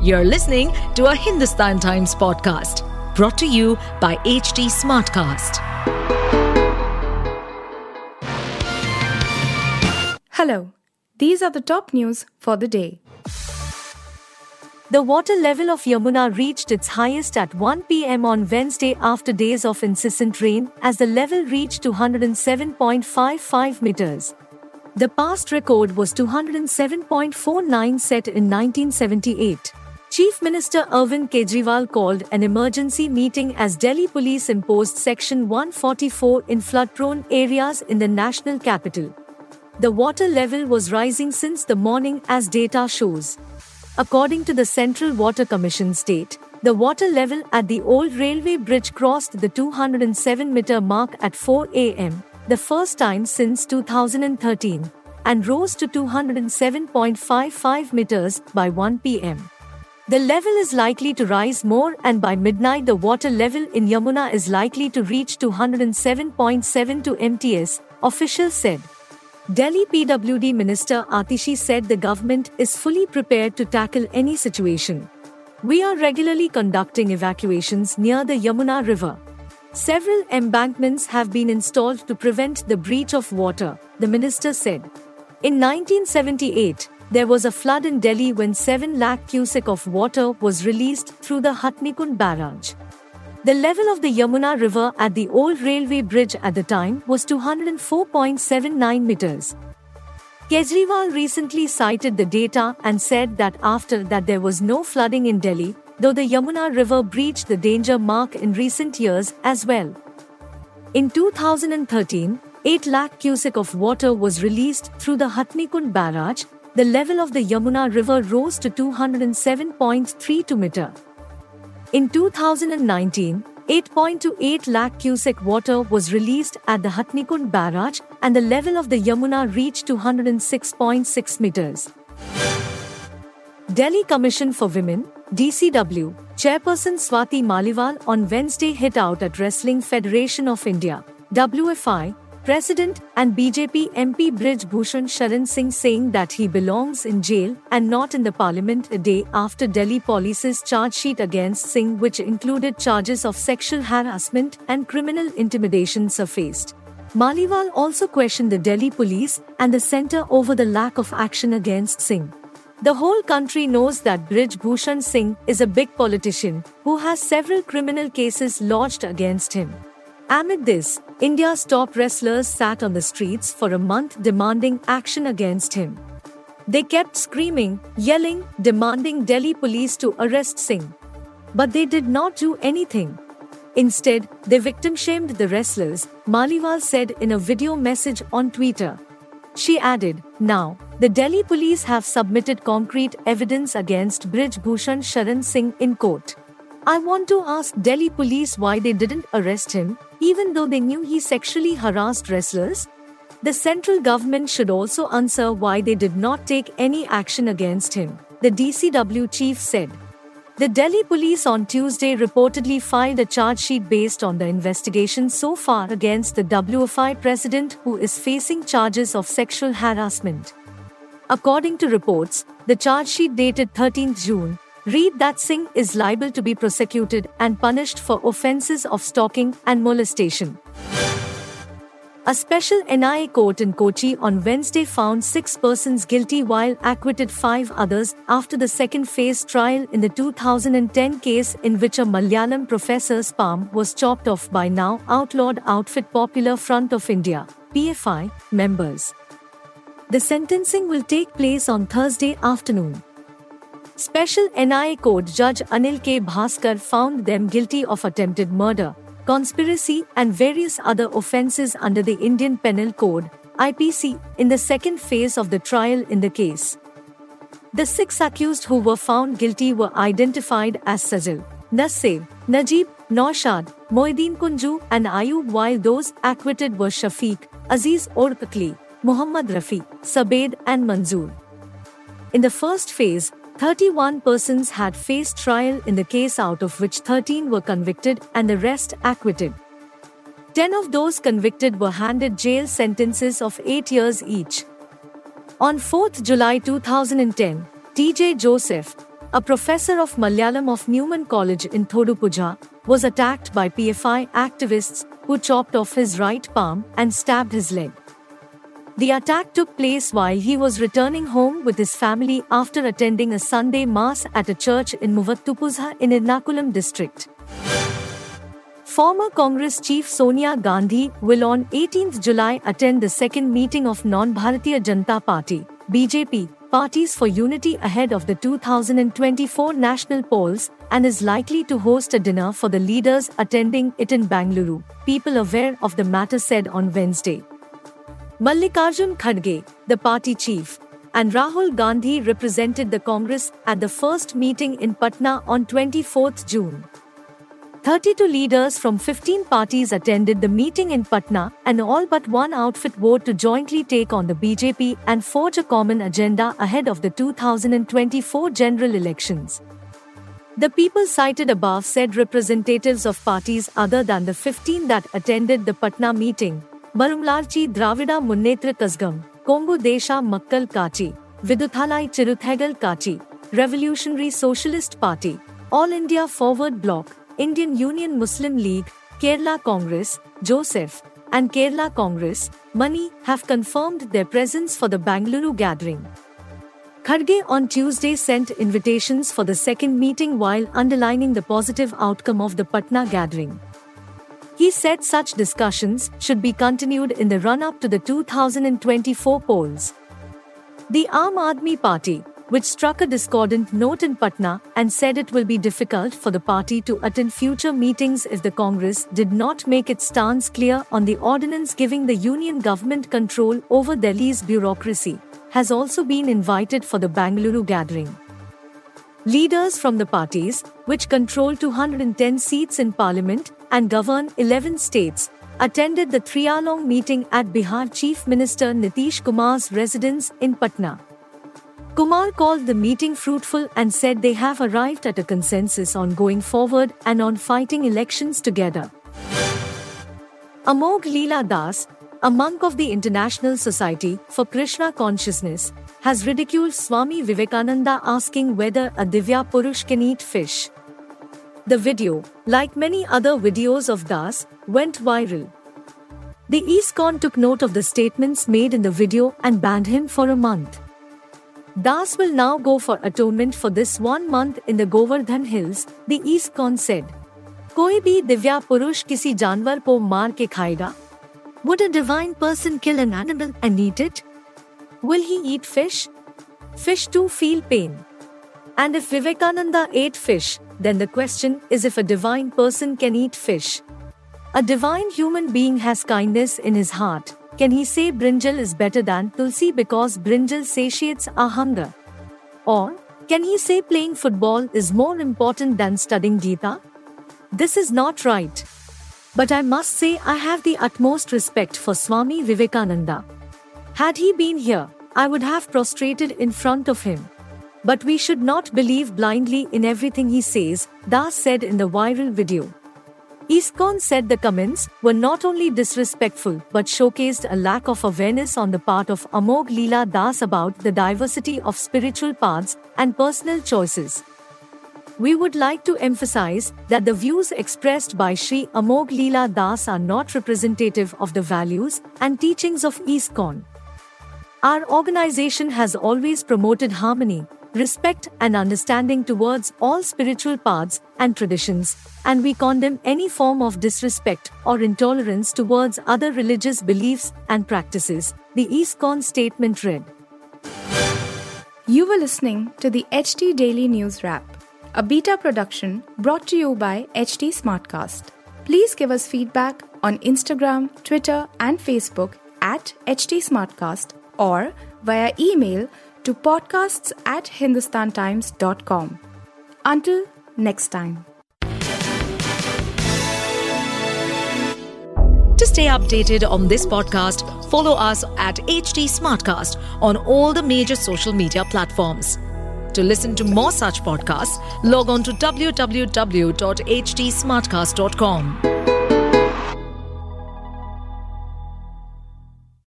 You're listening to a Hindustan Times podcast brought to you by HT Smartcast. Hello, these are the top news for the day. The water level of Yamuna reached its highest at 1 pm on Wednesday after days of incessant rain, as the level reached 207.55 meters. The past record was 207.49 set in 1978. Chief Minister Arvind Kejriwal called an emergency meeting as Delhi police imposed Section 144 in flood prone areas in the national capital. The water level was rising since the morning as data shows. According to the Central Water Commission state, the water level at the old railway bridge crossed the 207 meter mark at 4 am, the first time since 2013, and rose to 207.55 meters by 1 pm. The level is likely to rise more, and by midnight, the water level in Yamuna is likely to reach 207.72 MTS, officials said. Delhi PWD Minister Atishi said the government is fully prepared to tackle any situation. We are regularly conducting evacuations near the Yamuna River. Several embankments have been installed to prevent the breach of water, the minister said. In 1978, there was a flood in Delhi when 7 lakh cusec of water was released through the Hathnikund barrage. The level of the Yamuna River at the old railway bridge at the time was 204.79 meters. Kejriwal recently cited the data and said that after that there was no flooding in Delhi, though the Yamuna River breached the danger mark in recent years as well. In 2013, 8 lakh cusec of water was released through the Hathnikund barrage. The level of the Yamuna River rose to 207.32 meter. In 2019, 8.28 lakh cusec water was released at the Hathnikund barrage and the level of the Yamuna reached 206.6 meters. Delhi Commission for Women, DCW, Chairperson Swati Maliwal on Wednesday hit out at Wrestling Federation of India, WFI, President and BJP MP Brij Bhushan Sharan Singh saying that he belongs in jail and not in the parliament a day after Delhi police's charge sheet against Singh, which included charges of sexual harassment and criminal intimidation, surfaced. Maliwal also questioned the Delhi police and the centre over the lack of action against Singh. The whole country knows that Brij Bhushan Singh is a big politician who has several criminal cases lodged against him. Amid this, India's top wrestlers sat on the streets for a month demanding action against him. They kept screaming, yelling, demanding Delhi police to arrest Singh. But they did not do anything. Instead, they victim shamed the wrestlers, Maliwal said in a video message on Twitter. She added, Now, the Delhi police have submitted concrete evidence against Brij Bhushan Sharan Singh in court. I want to ask Delhi police why they didn't arrest him, even though they knew he sexually harassed wrestlers? The central government should also answer why they did not take any action against him, the DCW chief said. The Delhi police on Tuesday reportedly filed a charge sheet based on the investigation so far against the WFI president who is facing charges of sexual harassment. According to reports, the charge sheet dated 13 June read that Singh is liable to be prosecuted and punished for offences of stalking and molestation. A special NIA court in Kochi on Wednesday found six persons guilty while acquitted five others after the second phase trial in the 2010 case in which a Malayalam professor's palm was chopped off by now outlawed outfit Popular Front of India PFI members. The sentencing will take place on Thursday afternoon. Special NIA Court Judge Anil K. Bhaskar found them guilty of attempted murder, conspiracy, and various other offences under the Indian Penal Code IPC in the second phase of the trial in the case. The six accused who were found guilty were identified as Sajal, Naseeb, Najib, Naushad, Moeddin Kunju, and Ayub, while those acquitted were Shafiq, Aziz Orkakli, Muhammad Rafi, Sabed, and Manzoor. In the first phase, 31 persons had faced trial in the case, out of which 13 were convicted and the rest acquitted. 10 of those convicted were handed jail sentences of 8 years each. On 4 July 2010, TJ Joseph, a professor of Malayalam of Newman College in Thodupuzha, was attacked by PFI activists who chopped off his right palm and stabbed his leg. The attack took place while he was returning home with his family after attending a Sunday Mass at a church in Muvattupuzha in Ernakulam district. Former Congress chief Sonia Gandhi will on 18th July attend the second meeting of Non-Bharatiya Janata Party BJP parties for unity ahead of the 2024 national polls and is likely to host a dinner for the leaders attending it in Bangalore. People aware of the matter said on Wednesday. Mallikarjun Kharge, the party chief, and Rahul Gandhi represented the Congress at the first meeting in Patna on 24 June. 32 leaders from 15 parties attended the meeting in Patna, and all but one outfit vowed to jointly take on the BJP and forge a common agenda ahead of the 2024 general elections. The people cited above said representatives of parties other than the 15 that attended the Patna meeting Marumalarchi Dravida Munnetra Kazhagam, Kombu Desha Makkal Kachi, Viduthalai Chiruthaigal Katchi, Revolutionary Socialist Party, All India Forward Bloc, Indian Union Muslim League, Kerala Congress, Joseph, and Kerala Congress, Mani have confirmed their presence for the Bangalore gathering. Kharge on Tuesday sent invitations for the second meeting while underlining the positive outcome of the Patna gathering. He said such discussions should be continued in the run up to the 2024 polls. The Aam Aadmi Party, which struck a discordant note in Patna and said it will be difficult for the party to attend future meetings if the Congress did not make its stance clear on the ordinance giving the union government control over Delhi's bureaucracy, has also been invited for the Bangalore gathering. Leaders from the parties, which control 210 seats in parliament and govern 11 states, attended the three-hour-long meeting at Bihar Chief Minister Nitish Kumar's residence in Patna. Kumar called the meeting fruitful and said they have arrived at a consensus on going forward and on fighting elections together. Amog Leela Das, a monk of the International Society for Krishna Consciousness, has ridiculed Swami Vivekananda asking whether a Divya Purush can eat fish. The video, like many other videos of Das, went viral. The ISKCON took note of the statements made in the video and banned him for a month. Das will now go for atonement for this one month in the Govardhan Hills, the ISKCON said. कोई भी दिव्या पुरुष किसी जानवर को मार के खाएगा Would a divine person kill an animal and eat it? Will he eat fish? Fish too feel pain. And if Vivekananda ate fish, then the question is if a divine person can eat fish. A divine human being has kindness in his heart. Can he say brinjal is better than tulsi because brinjal satiates our hunger? Or can he say playing football is more important than studying Gita? This is not right. But I must say I have the utmost respect for Swami Vivekananda. Had he been here, I would have prostrated in front of him. But we should not believe blindly in everything he says, Das said in the viral video. ISKCON said the comments were not only disrespectful but showcased a lack of awareness on the part of Amog Leela Das about the diversity of spiritual paths and personal choices. We would like to emphasize that the views expressed by Sri Amog Leela Das are not representative of the values and teachings of ISKCON. Our organization has always promoted harmony, respect, and understanding towards all spiritual paths and traditions, and we condemn any form of disrespect or intolerance towards other religious beliefs and practices, the ISKCON statement read. You were listening to the HT Daily News Wrap, a beta production brought to you by HT Smartcast. Please give us feedback on Instagram, Twitter, and Facebook at HT Smartcast or via email to podcasts at hindustantimes.com. Until next time. To stay updated on this podcast, follow us at HT Smartcast on all the major social media platforms. To listen to more such podcasts, log on to www.htsmartcast.com.